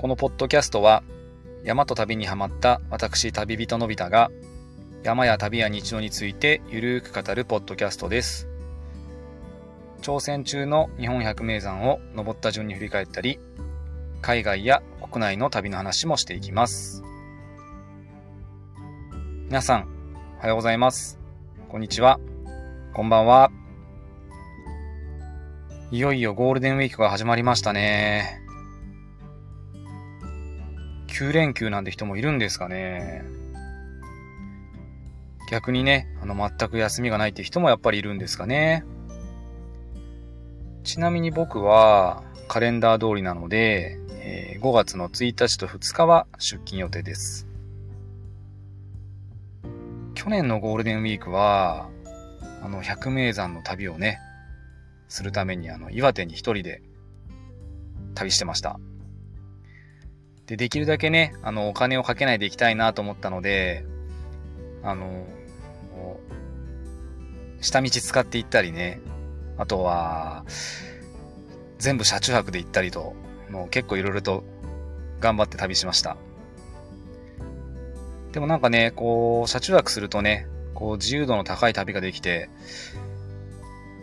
このポッドキャストは山と旅にはまった私旅人のび太が山や旅や日常についてゆるーく語るポッドキャストです。挑戦中の日本百名山を登った順に振り返ったり、海外や国内の旅の話もしていきます。皆さん、おはようございます。こんにちは。こんばんは。いよいよゴールデンウィークが始まりましたね。9連休なんて人もいるんですかね。逆にね、あの、全く休みがないって人もやっぱりいるんですかね。ちなみに僕はカレンダー通りなので、えー、5月の1日と2日は出勤予定です。去年のゴールデンウィークは、あの、百名山の旅をね、するためにあの、岩手に一人で旅してました。で、できるだけね、あの、お金をかけないで行きたいなと思ったので、あの、下道使って行ったりね、あとは、全部車中泊で行ったりと、もう結構いろいろと頑張って旅しました。でもなんかね、こう、車中泊するとね、こう、自由度の高い旅ができて、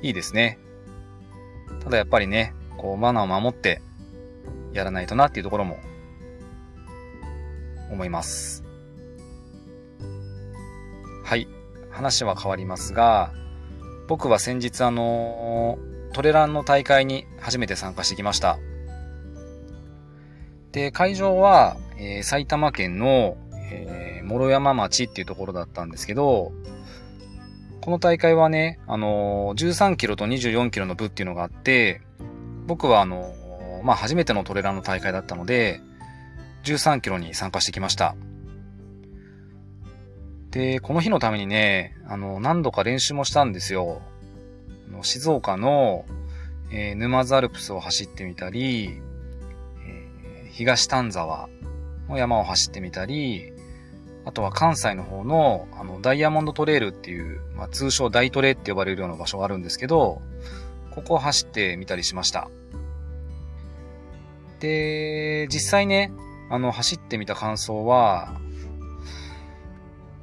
いいですね。ただやっぱりね、こう、マナーを守ってやらないとなっていうところも思います。はい。話は変わりますが、僕は先日あの、トレランの大会に初めて参加してきました。で、会場は、えー、埼玉県の、えー、諸山町っていうところだったんですけど、この大会はね、あのー、13キロと24キロの部っていうのがあって、僕はあのー、まあ、初めてのトレランの大会だったので、13キロに参加してきました。で、この日のためにね、あの、何度か練習もしたんですよ。あの静岡の、えー、沼津アルプスを走ってみたり、えー、東丹沢の山を走ってみたり、あとは関西の方の、あの、ダイヤモンドトレイルっていう、まあ、通称大トレって呼ばれるような場所があるんですけど、ここを走ってみたりしました。で、実際ね、あの、走ってみた感想は、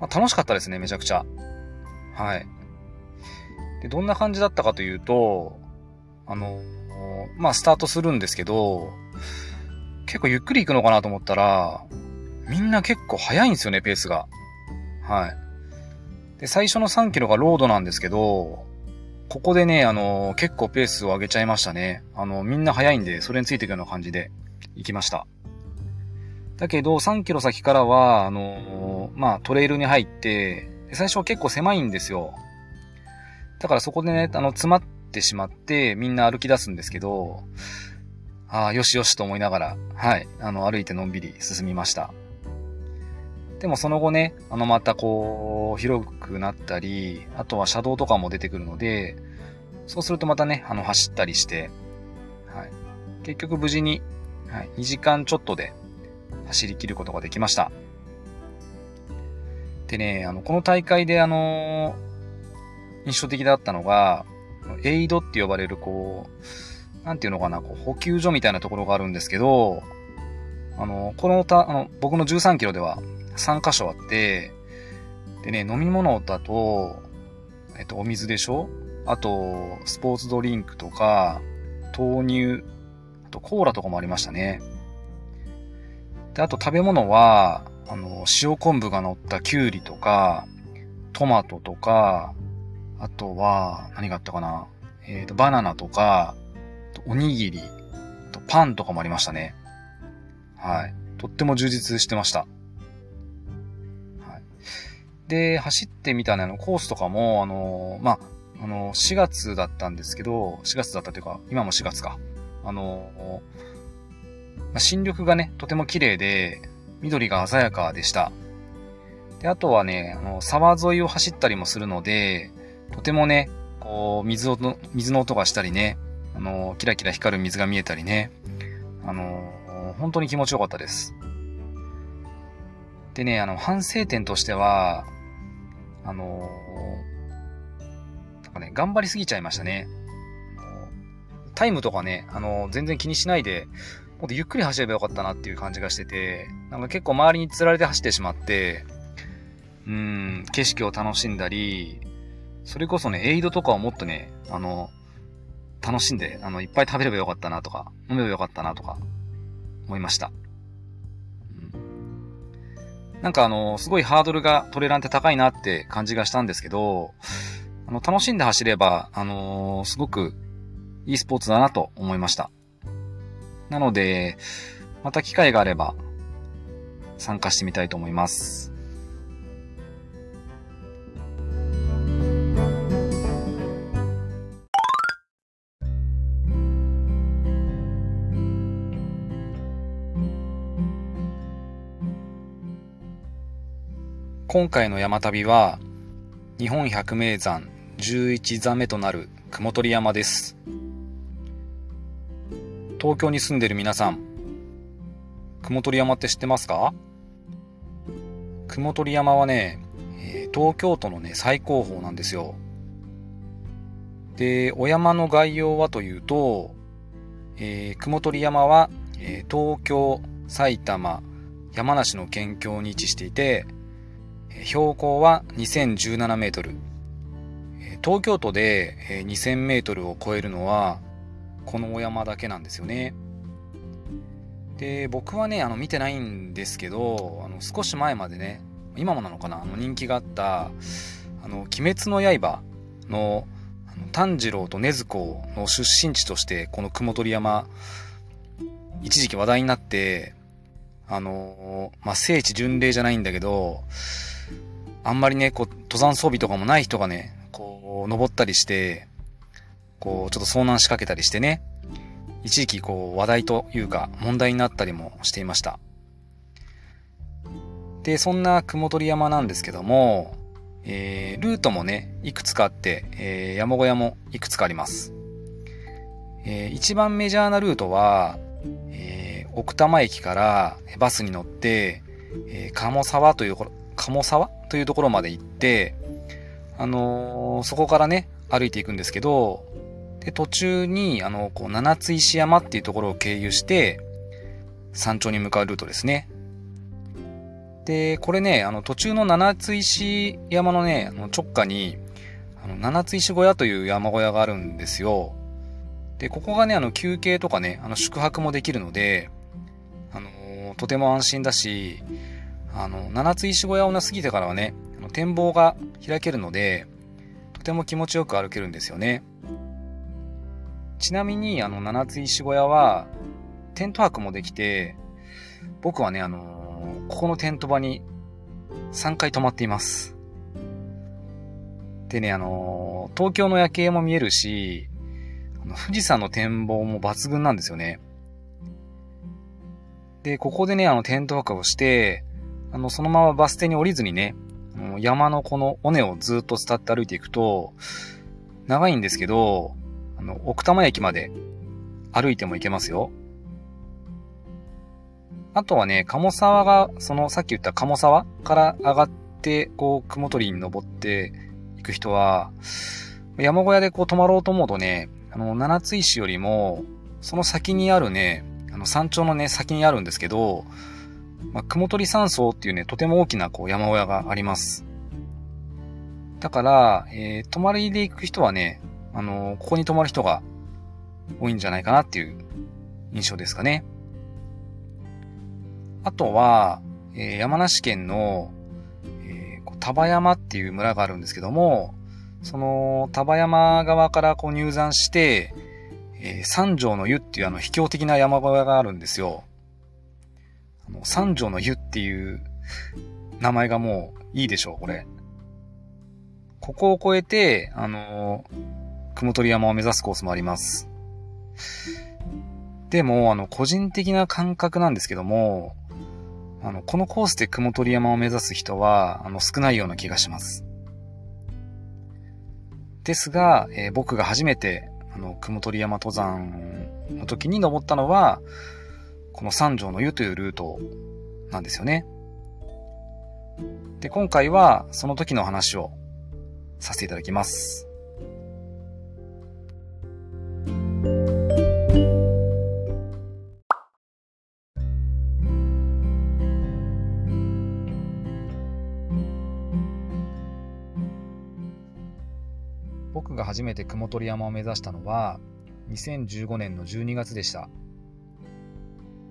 まあ、楽しかったですね、めちゃくちゃ。はい。で、どんな感じだったかというと、あの、まあ、スタートするんですけど、結構ゆっくり行くのかなと思ったら、みんな結構早いんですよね、ペースが。はい。で、最初の3キロがロードなんですけど、ここでね、あの、結構ペースを上げちゃいましたね。あの、みんな早いんで、それについていくような感じで行きました。だけど、3キロ先からは、あの、まあ、トレイルに入って、最初は結構狭いんですよ。だからそこでね、あの、詰まってしまって、みんな歩き出すんですけど、ああ、よしよしと思いながら、はい、あの、歩いてのんびり進みました。でもその後ね、あの、またこう、広くなったり、あとは車道とかも出てくるので、そうするとまたね、あの、走ったりして、はい。結局無事に、はい、2時間ちょっとで、走り切ることができました。でね、あの、この大会であの、印象的だったのが、エイドって呼ばれるこう、なんていうのかな、こう補給所みたいなところがあるんですけど、あの、このた、あの、僕の13キロでは3箇所あって、でね、飲み物だと、えっと、お水でしょ？あと、スポーツドリンクとか、豆乳、あとコーラとかもありましたね。で、あと食べ物は、あの、塩昆布が乗ったキュウリとか、トマトとか、あとは、何があったかなえっ、ー、と、バナナとか、おにぎり、とパンとかもありましたね。はい。とっても充実してました。はい。で、走ってみたね、あの、コースとかも、あの、まあ、あの、4月だったんですけど、4月だったというか、今も4月か。あの、ま、新緑がね、とても綺麗で、緑が鮮やかでした。で、あとはね、あの、沢沿いを走ったりもするので、とてもね、こう、水音、水の音がしたりね、あの、キラキラ光る水が見えたりね、あの、本当に気持ちよかったです。でね、あの、反省点としては、あの、なんかね、頑張りすぎちゃいましたね。タイムとかね、あの、全然気にしないで、もっとゆっくり走ればよかったなっていう感じがしてて、なんか結構周りに釣られて走ってしまって、うん、景色を楽しんだり、それこそね、エイドとかをもっとね、あの、楽しんで、あの、いっぱい食べればよかったなとか、飲めばよかったなとか、思いました。うん、なんかあの、すごいハードルがトレランって高いなって感じがしたんですけど、あの、楽しんで走れば、あのー、すごくいいスポーツだなと思いました。なので、また機会があれば、参加してみたいと思います。今回の山旅は、日本百名山11座目となる雲取山です。東京に住んでる皆さん、雲取山って知ってますか？雲取山はね、東京都のね、最高峰なんですよ。で、お山の概要はというと、えー、雲取山は、えー、東京、埼玉、山梨の県境に位置していて、標高は2017メートル。東京都で2000メートルを超えるのは、このお山だけなんですよね。で、僕はね、あの、見てないんですけど、あの、少し前までね、今もなのかな、あの、人気があった、あの、鬼滅の刃の、の炭治郎と禰豆子の出身地として、この雲取山、一時期話題になって、あの、まあ、聖地巡礼じゃないんだけど、あんまりね、こう、登山装備とかもない人がね、こう、登ったりして、こう、ちょっと遭難しかけたりしてね、一時期こう、話題というか、問題になったりもしていました。で、そんな雲取山なんですけども、えー、ルートもね、いくつかあって、えー、山小屋もいくつかあります。えー、一番メジャーなルートは、えー、奥多摩駅からバスに乗って、えー、鴨沢という鴨沢というところまで行って、あのー、そこからね、歩いていくんですけど、で、途中に、あの、こう、七津石山っていうところを経由して、山頂に向かうルートですね。で、これね、あの、途中の七津石山のね、あの直下に、あの、七津石小屋という山小屋があるんですよ。で、ここがね、あの、休憩とかね、あの、宿泊もできるので、あの、とても安心だし、あの、七つ石小屋をな過ぎてからはね、展望が開けるので、とても気持ちよく歩けるんですよね。ちなみに、あの、七つ石小屋は、テント泊もできて、僕はね、あのー、ここのテント場に3回泊まっています。でね、あのー、東京の夜景も見えるし、あの富士山の展望も抜群なんですよね。で、ここでね、あの、テント泊をして、あの、そのままバス停に降りずにね、山のこの尾根をずっと伝って歩いていくと、長いんですけど、の、奥多摩駅まで歩いても行けますよ。あとはね、鴨沢が、そのさっき言った鴨沢から上がって、こう、雲取りに登っていく人は、山小屋でこう泊まろうと思うとね、あの、七つ石よりも、その先にあるね、あの山頂のね、先にあるんですけど、まあ、雲取山荘っていうね、とても大きなこう山小屋があります。だから、えー、泊まりで行く人はね、あの、ここに泊まる人が多いんじゃないかなっていう印象ですかね。あとは、えー、山梨県の、えー、田場山っていう村があるんですけども、その田場山側からこう入山して、えー、三条の湯っていうあの秘境的な山小屋があるんですよ。あの、三条の湯っていう名前がもういいでしょう、これ。ここを越えて、あのー、雲取山を目指すコースもあります。でも、あの、個人的な感覚なんですけども、あの、このコースで雲取山を目指す人は、あの、少ないような気がします。ですが、えー、僕が初めて、あの、雲取山登山の時に登ったのは、この三条の湯というルートなんですよね。で、今回はその時の話をさせていただきます。僕が初めて雲取山を目指したのは2015年の12月でした。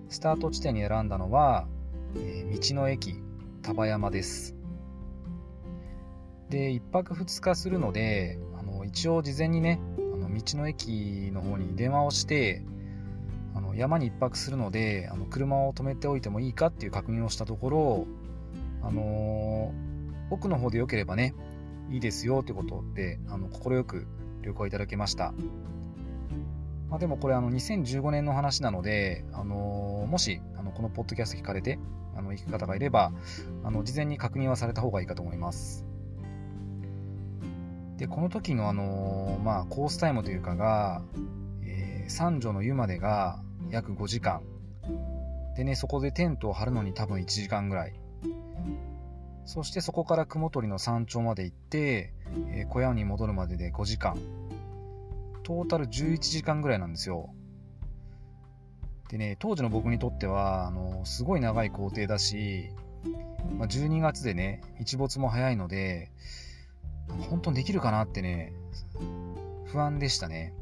スタート地点に選んだのは、えー、道の駅丹波山です。で1泊2日するのであの一応事前にね道の駅の方に電話をして、あの山に1泊するので、あの車を止めておいてもいいかっていう確認をしたところ、あのー、奥の方で良ければね、いいですよってことで、快く了解いただけました。まあ、でもこれあの2015年の話なので、あのー、もしあのこのポッドキャスト聞かれてあの行く方がいればあの事前に確認はされた方がいいかと思います。でこの時のあの、まあ、コースタイムというかが、えー、三条の湯までが約5時間でねそこでテントを張るのに多分1時間ぐらいそしてそこから雲取の山頂まで行って、えー、小屋に戻るまでで5時間。トータル11時間ぐらいなんですよ。でね、当時の僕にとっては、あの、すごい長い工程だし、まあ、12月でね、日没も早いので、本当にできるかなってね、不安でしたね。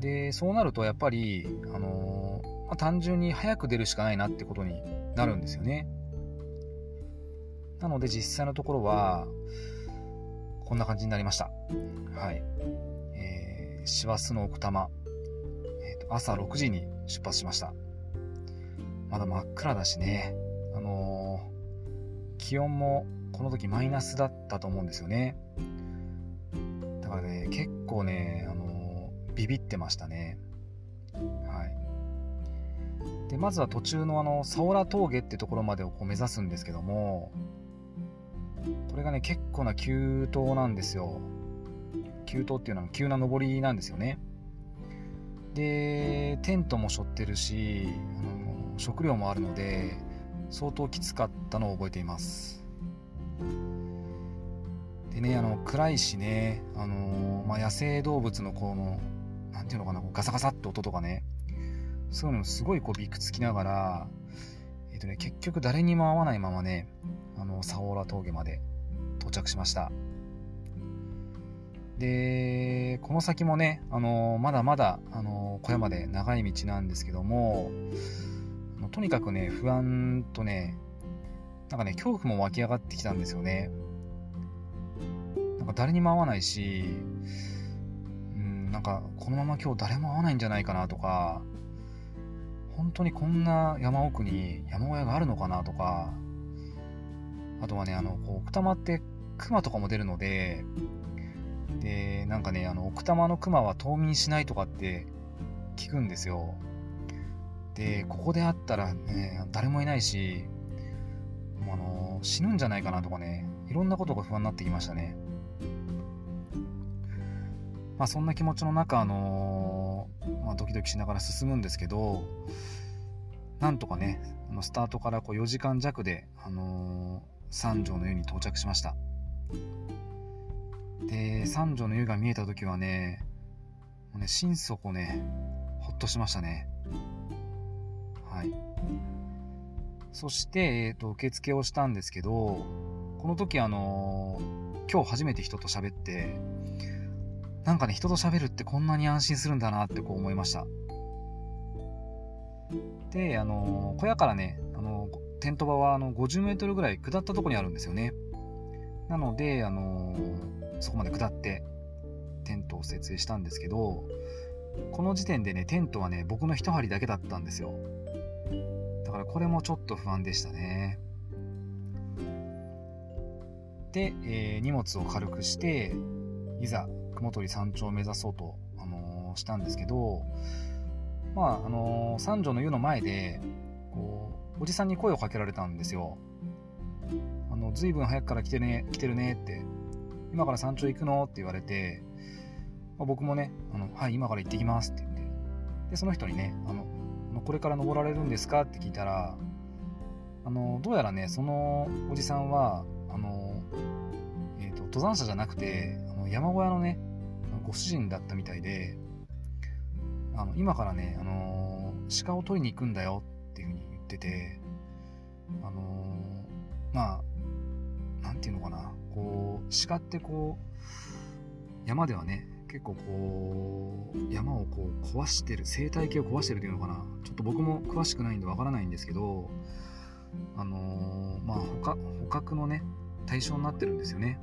で、そうなるとやっぱり、あのまあ、単純に早く出るしかないなってことになるんですよね。なので実際のところは、こんな感じになりました。はい。えー、師走の奥多摩、えーと、朝6時に出発しました。まだ真っ暗だしね、あのー、気温もこの時マイナスだったと思うんですよね。だからね、結構ね、あの、ビビってましたね。はい。で、まずは途中のあの、サオラ峠ってところまでをこう目指すんですけども、これがね、結構な急登なんですよ。急登っていうのは急な登りなんですよね。で、テントも背負ってるし、あの食料もあるので、相当きつかったのを覚えています。でね、あの、暗いしね、あの、まあ、野生動物のこの、なんていうのかなこう、ガサガサって音とかね、そういうのすごいこうビクつきながら、え、ー、とね、結局誰にも会わないままね、あの、サオーラ峠まで到着しました。で、この先もね、あの、まだまだ、あの、小屋まで長い道なんですけども、とにかくね、不安とね、なんかね、恐怖も湧き上がってきたんですよね。なんか誰にも会わないし、うん、なんかこのまま今日誰も会わないんじゃないかなとか、本当にこんな山奥に山小屋があるのかなとか、あとはね、あの、こう奥多摩って熊とかも出るので、で、なんかね、あの、奥多摩の熊は冬眠しないとかって聞くんですよ。で、ここで会ったらね、誰もいないし、あの、死ぬんじゃないかなとかね、いろんなことが不安になってきましたね。まあそんな気持ちの中、あのまあ、ドキドキしながら進むんですけど、なんとかね、あのスタートからこう4時間弱で、あの三条の湯に到着しました。で、三条の湯が見えた時はね、もうね、心底ね、ほっとしましたね。はい。そして、え、ー、と、受付をしたんですけど、この時あのー、今日初めて人と喋って、なんかね、人と喋るってこんなに安心するんだなってこう思いました。で、あのー、小屋からね、あのテント場はあの50メートルぐらい下ったとこにあるんですよね。なので、あの、そこまで下ってテントを設営したんですけど、この時点でね、テントはね、僕の一針だけだったんですよ。からこれもちょっと不安でしたね。で、えー、荷物を軽くして、いざ、雲取山頂を目指そうと、あのー、したんですけど、まあ、あのー、三条の湯の前で、こう、おじさんに声をかけられたんですよ。あの、ずいぶん早くから来てね、来てるねって、今から山頂行くの？って言われて、まあ、僕もね、あの、はい、今から行ってきますって言って、で、その人にね、あの、これから登られるんですか？って聞いたら、あの、どうやらね、そのおじさんは、あの、え、ー、と、登山者じゃなくて、あの山小屋のね、ご主人だったみたいで、あの、今からね、あの、鹿を取りに行くんだよっていうふうに言ってて、あの、まあ、なんていうのかな、こう、鹿ってこう、山ではね、結構こう、山をこう壊してる、生態系を壊してるというのかな。ちょっと僕も詳しくないんでわからないんですけど、あのー、まあ捕獲のね、対象になってるんですよね。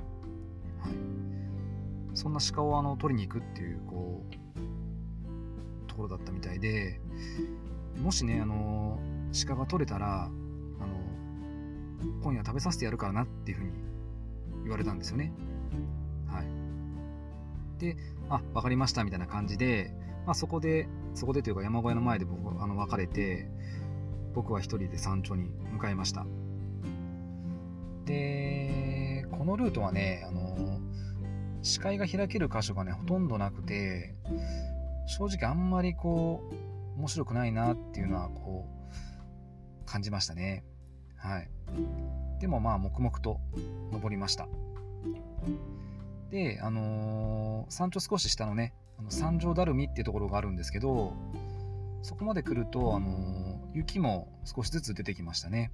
はい。そんな鹿をあの取りに行くっていう、こう、ところだったみたいで、もしね、あのー、鹿が取れたら、あの今夜食べさせてやるからなっていうふうに言われたんですよね。はい。で、あ、わかりましたみたいな感じで、まあ、そこで、そこでというか山小屋の前で僕あの別れて、僕は一人で山頂に向かいました。で、このルートはね、あの、視界が開ける箇所がね、ほとんどなくて、正直あんまりこう、面白くないなっていうのは、こう、感じましたね。はい。でもまあ、黙々と登りました。で、あのー、山頂少し下のね、あの三条だるみっていうところがあるんですけど、そこまで来ると、あのー、雪も少しずつ出てきましたね。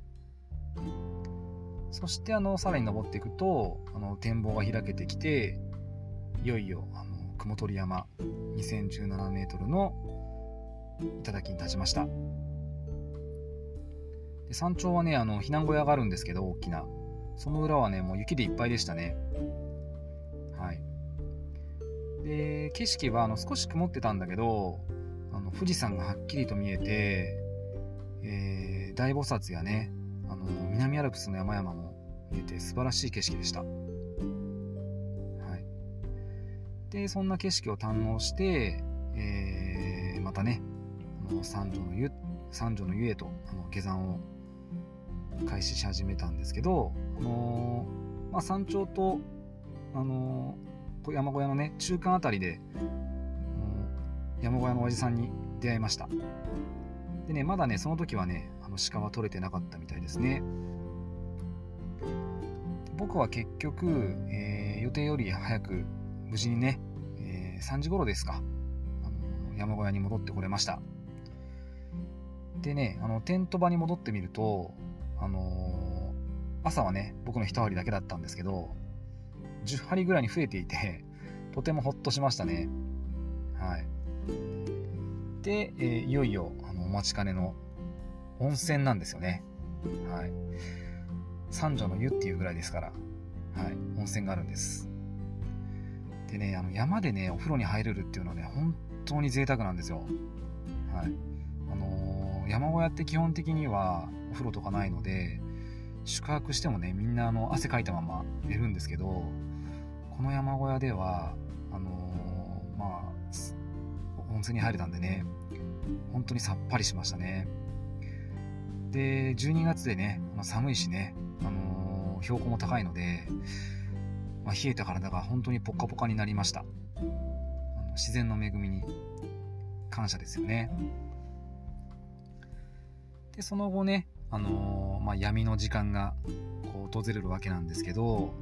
そしてあのさらに登っていくとあの展望が開けてきていよいよあの雲取山2017メートルの頂に立ちました。で山頂はねあの避難小屋があるんですけど大きな。その裏はねもう雪でいっぱいでしたね。はいで景色はあの少し曇ってたんだけどあの富士山がはっきりと見えて、えー、大菩薩やねあの南アルプスの山々も見えて素晴らしい景色でした。はい、でそんな景色を堪能して、えー、またねあの三女の湯三女の湯へとあの下山を開始し始めたんですけど、あのー、まあ、山頂と、あのー、山小屋のね中間あたりで、山小屋のおじさんに出会いましたでねまだねその時はねあの鹿は取れてなかったみたいですね。僕は結局、えー、予定より早く無事にね、えー、3時頃ですか、あの山小屋に戻ってこれました。でね、あのテント場に戻ってみると、あのー、朝はね、僕の一針だけだったんですけど、10針ぐらいに増えていて、とてもほっとしましたね。はい。で、えー、いよいよ、あの、お待ちかねの温泉なんですよね。はい。三女の湯っていうぐらいですから、はい、温泉があるんです。でね、あの山でね、お風呂に入れるっていうのはね、本当に贅沢なんですよ。はい。あのー、山小屋って基本的にはお風呂とかないので、宿泊してもね、みんなあの汗かいたまま寝るんですけど、この山小屋では、あのー、まあ、温泉に入れたんでね、本当にさっぱりしましたね。で、12月でね、まあ寒いしね、あのー、標高も高いので、まあ、冷えた体が本当にポカポカになりました。自然の恵みに感謝ですよね。で、その後ね、あのー、まあ、闇の時間がこう訪れるわけなんですけど、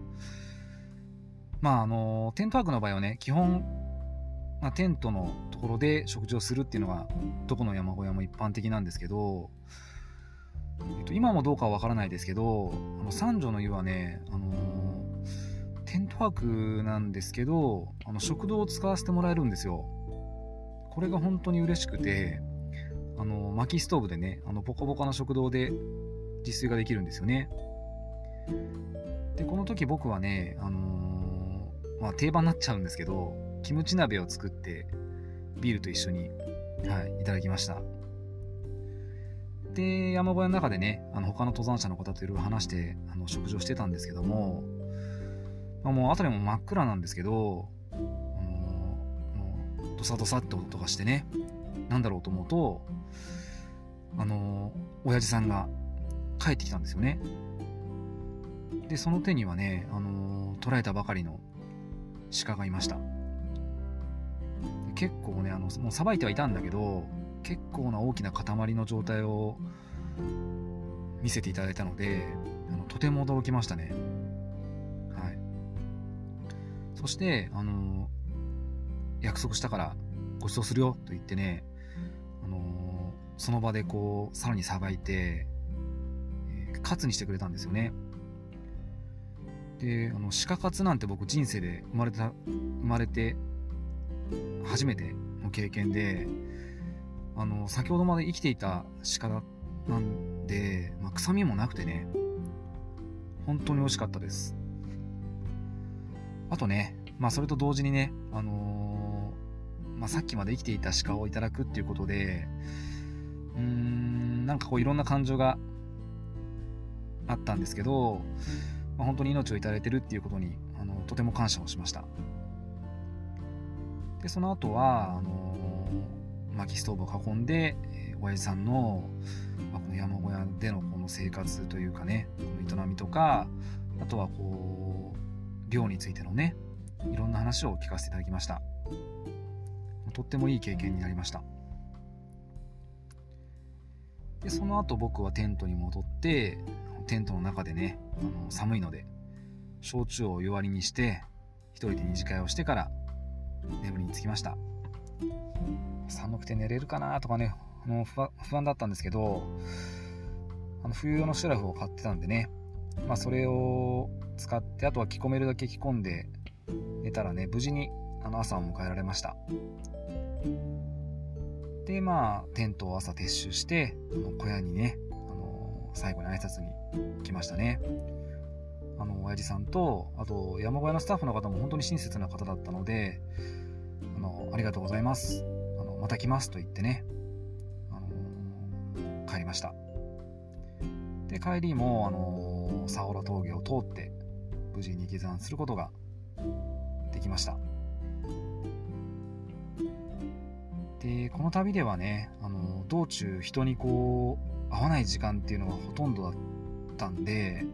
まあ、あのー、テントワークの場合はね、基本、まあ、テントのところで食事をするっていうのが、どこの山小屋も一般的なんですけど、えっと、今もどうかはわからないですけど、あの三女の湯はね、あのー、テントワークなんですけど、あの食堂を使わせてもらえるんですよ。これが本当に嬉しくて、あの薪ストーブでね、あのポカポカの食堂で自炊ができるんですよね。で、この時僕はね、あのー、まあ、定番になっちゃうんですけど、キムチ鍋を作ってビールと一緒に、はい、いただきました。で、山小屋の中でね、あの他の登山者の方といろいろ話してあの食事をしてたんですけども、まあ、もう辺りも真っ暗なんですけど、あのもうドサドサって音がしてね、なんだろうと思うと、あの、親父さんが帰ってきたんですよね。で、その手にはね、あの、捕らえたばかりの鹿がいました。結構ね、あの、もうさばいてはいたんだけど、結構な大きな塊の状態を見せていただいたのであのとても驚きましたね。はい。そしてあの約束したからご馳走するよと言ってねあのその場でこうさらにさばいて、えー、カツにしてくれたんですよね。であの鹿活なんて僕人生で生まれた生まれて初めての経験であの先ほどまで生きていた鹿なんで、まあ、臭みもなくてね本当に美味しかったです。あとね、まあ、それと同時にね、あのー、まあ、さっきまで生きていた鹿をいただくっていうことでうーんなんかこういろんな感情があったんですけど、まあ、本当に命をいただいてるっていうことにあのとても感謝をしました。でその後はあのー、薪ストーブを囲んで、えー、親父さんの、まあ、この山小屋でのこの生活というかねこの営みとかあとはこう漁についてのねいろんな話を聞かせていただきました。とってもいい経験になりました。でその後僕はテントに戻ってテントの中でねあの寒いので焼酎を弱りにして一人で二次会をしてから眠りにつきました。寒くて寝れるかなとかねあの不安だったんですけどあの冬用のシュラフを買ってたんでね、まあ、それを使ってあとは着込めるだけ着込んで寝たらね無事にあの朝を迎えられました。でまあテントを朝撤収してあの小屋にね、最後に挨拶に来ましたね。あの親父さんとあと山小屋のスタッフの方も本当に親切な方だったのであのありがとうございます。あのまた来ますと言ってね、あの帰りました。で帰りも、あの佐原峠を通って無事に下山することができました。でこの旅ではねあの道中人にこう会わない時間っていうのがほとんどだったんで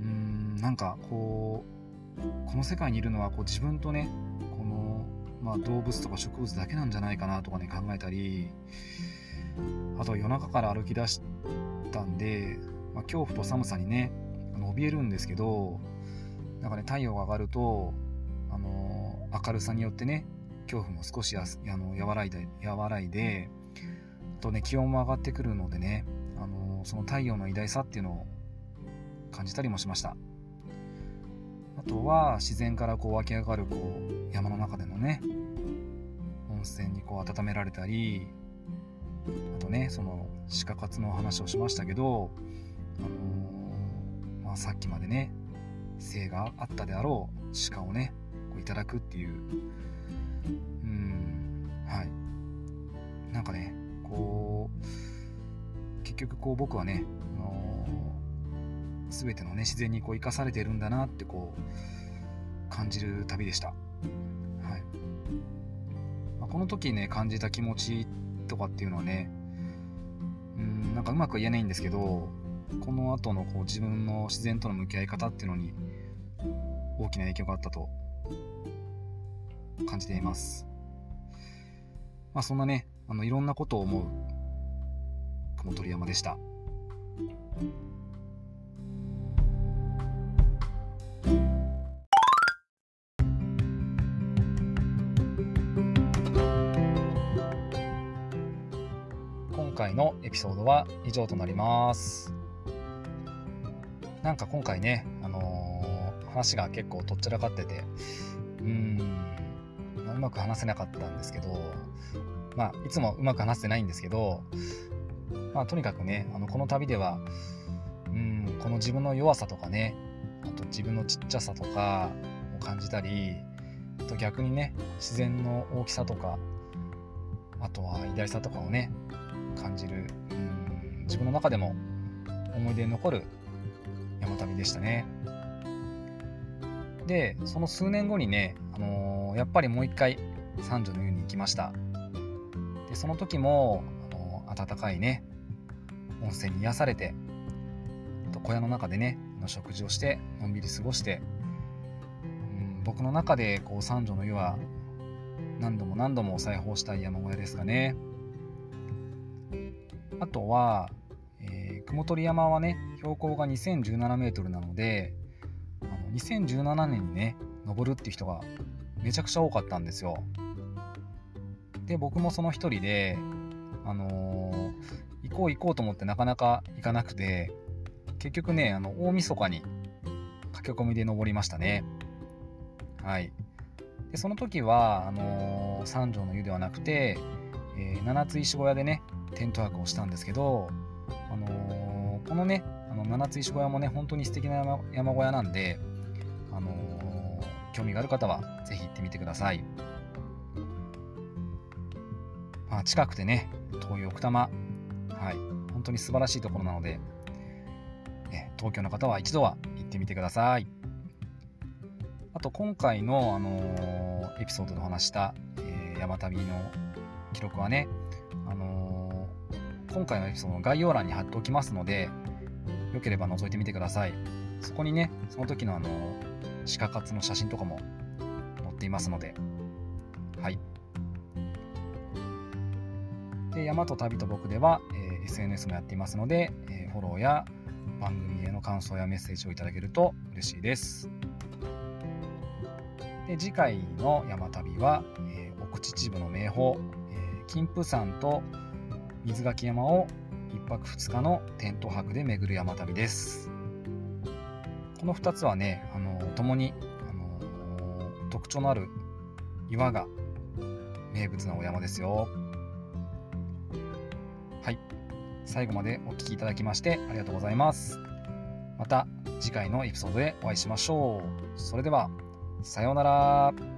うーんなんかこうこの世界にいるのはこう自分とねこの、まあ、動物とか植物だけなんじゃないかなとかね考えたりあと夜中から歩き出したんで、まあ、恐怖と寒さにね怯えるんですけどなんかね太陽が上がるとあの明るさによってね恐怖も少しやあの和らいで和らいでとね気温も上がってくるのでねあのその太陽の偉大さっていうのを感じたりもしました。あとは自然からこう湧き上がるこう山の中でのね温泉にこう温められたりあとねその鹿活の話をしましたけど、あのー、まあ、さっきまでね性があったであろう鹿をねこういただくっていううんはい。なんかねこう結局こう僕はねあのー全てのね自然にこう生かされているんだなってこう感じる旅でした。はいまあ、この時ね感じた気持ちとかっていうのはねうんなんかうまく言えないんですけどこの後のこう自分の自然との向き合い方っていうのに大きな影響があったと感じています。まあそんなね、あのいろんなことを思う雲取山でした。今回のエピソードは以上となります。なんか今回ね、あのー、話が結構とっちらかってて、うーん、うまく話せなかったんですけど、まあ、いつもうまく話せてないんですけど、まあ、とにかくね、あのこの旅では、うん、この自分の弱さとかね、あと自分のちっちゃさとかを感じたり、あと逆にね、自然の大きさとか、あとは偉大さとかをね、感じる、うん、自分の中でも思い出に残る山旅でしたね。で、その数年後にね、あのー、やっぱりもう一回三女の湯に行きました。で、その時も、あのー、暖かいね、温泉に癒されて、と小屋の中でね、の食事をして、のんびり過ごして、うん、僕の中でこう三女の湯は何度も何度も裁縫したい山小屋ですかね。あとは、えー、雲取山はね、標高が2017メートルなので、あの2017年にね、登るって人がめちゃくちゃ多かったんですよ。で、僕もその一人で、あのー、行こう行こうと思ってなかなか行かなくて、結局ね、あの、大晦日に駆け込みで登りましたね。はい。で、その時は、あのー、三条の湯ではなくて、えー、七つ石小屋でね、テント泊をしたんですけど、あの、このね、あの七つ石小屋もね、本当に素敵な山山小屋なんで、あの、興味がある方は、ぜひ行ってみてください。まあ、近くてね、遠い奥多摩、はい、本当に素晴らしいところなので、ね、東京の方は一度は行ってみてください。あと、今回の、あのー、エピソードでお話した、えー、山旅の記録はね、あのー、今回のエピソードの概要欄に貼っておきますので、よければ覗いてみてください。そこにね、その時のあの、鹿活の写真とかも載っていますので、はい。で、山と旅と僕では、えー、SNS もやっていますので、えー、フォローや番組への感想やメッセージをいただけると嬉しいです。で次回の山旅は、えー、奥秩父の名峰、えー、金峰山と水垣山を1泊2日のテント泊で巡る山旅です。この2つはね、あの共に、あの特徴のある岩が名物なお山ですよ。最後までお聴きいただきましてありがとうございます。また次回のエピソードでお会いしましょう。それでは、さようなら。